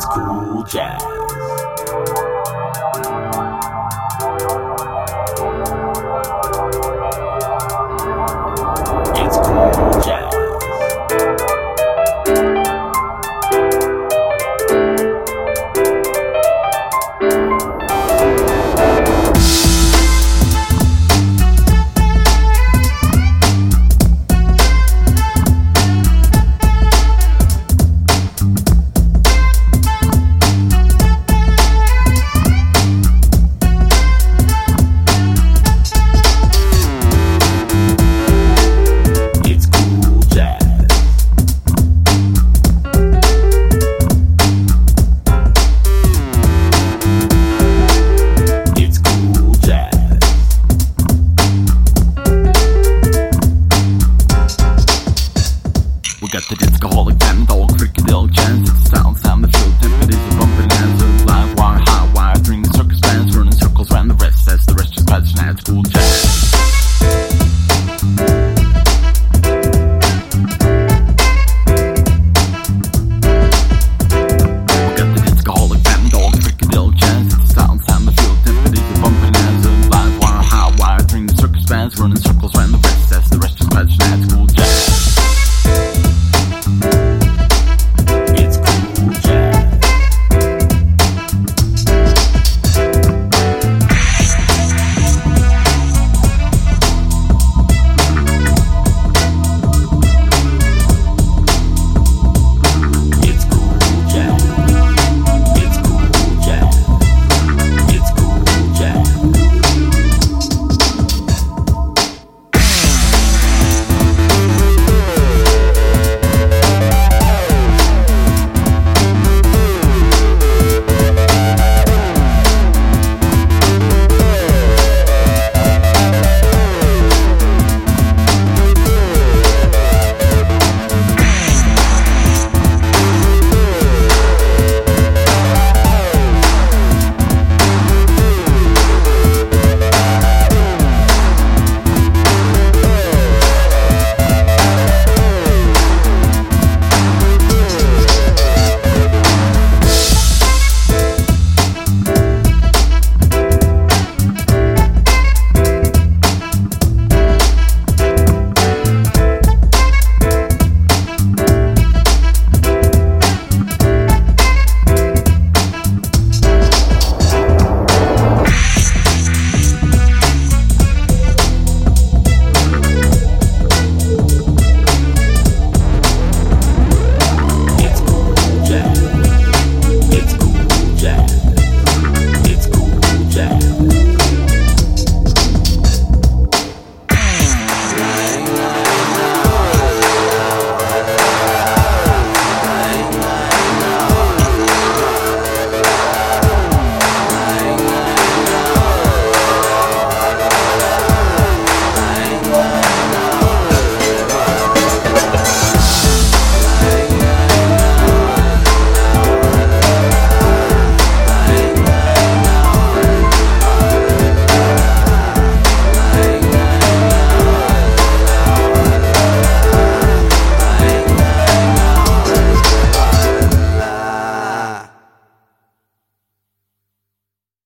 It's cool jazz. It's cool jazz. hands, running circles round the west. as the rest of Spanish lads school.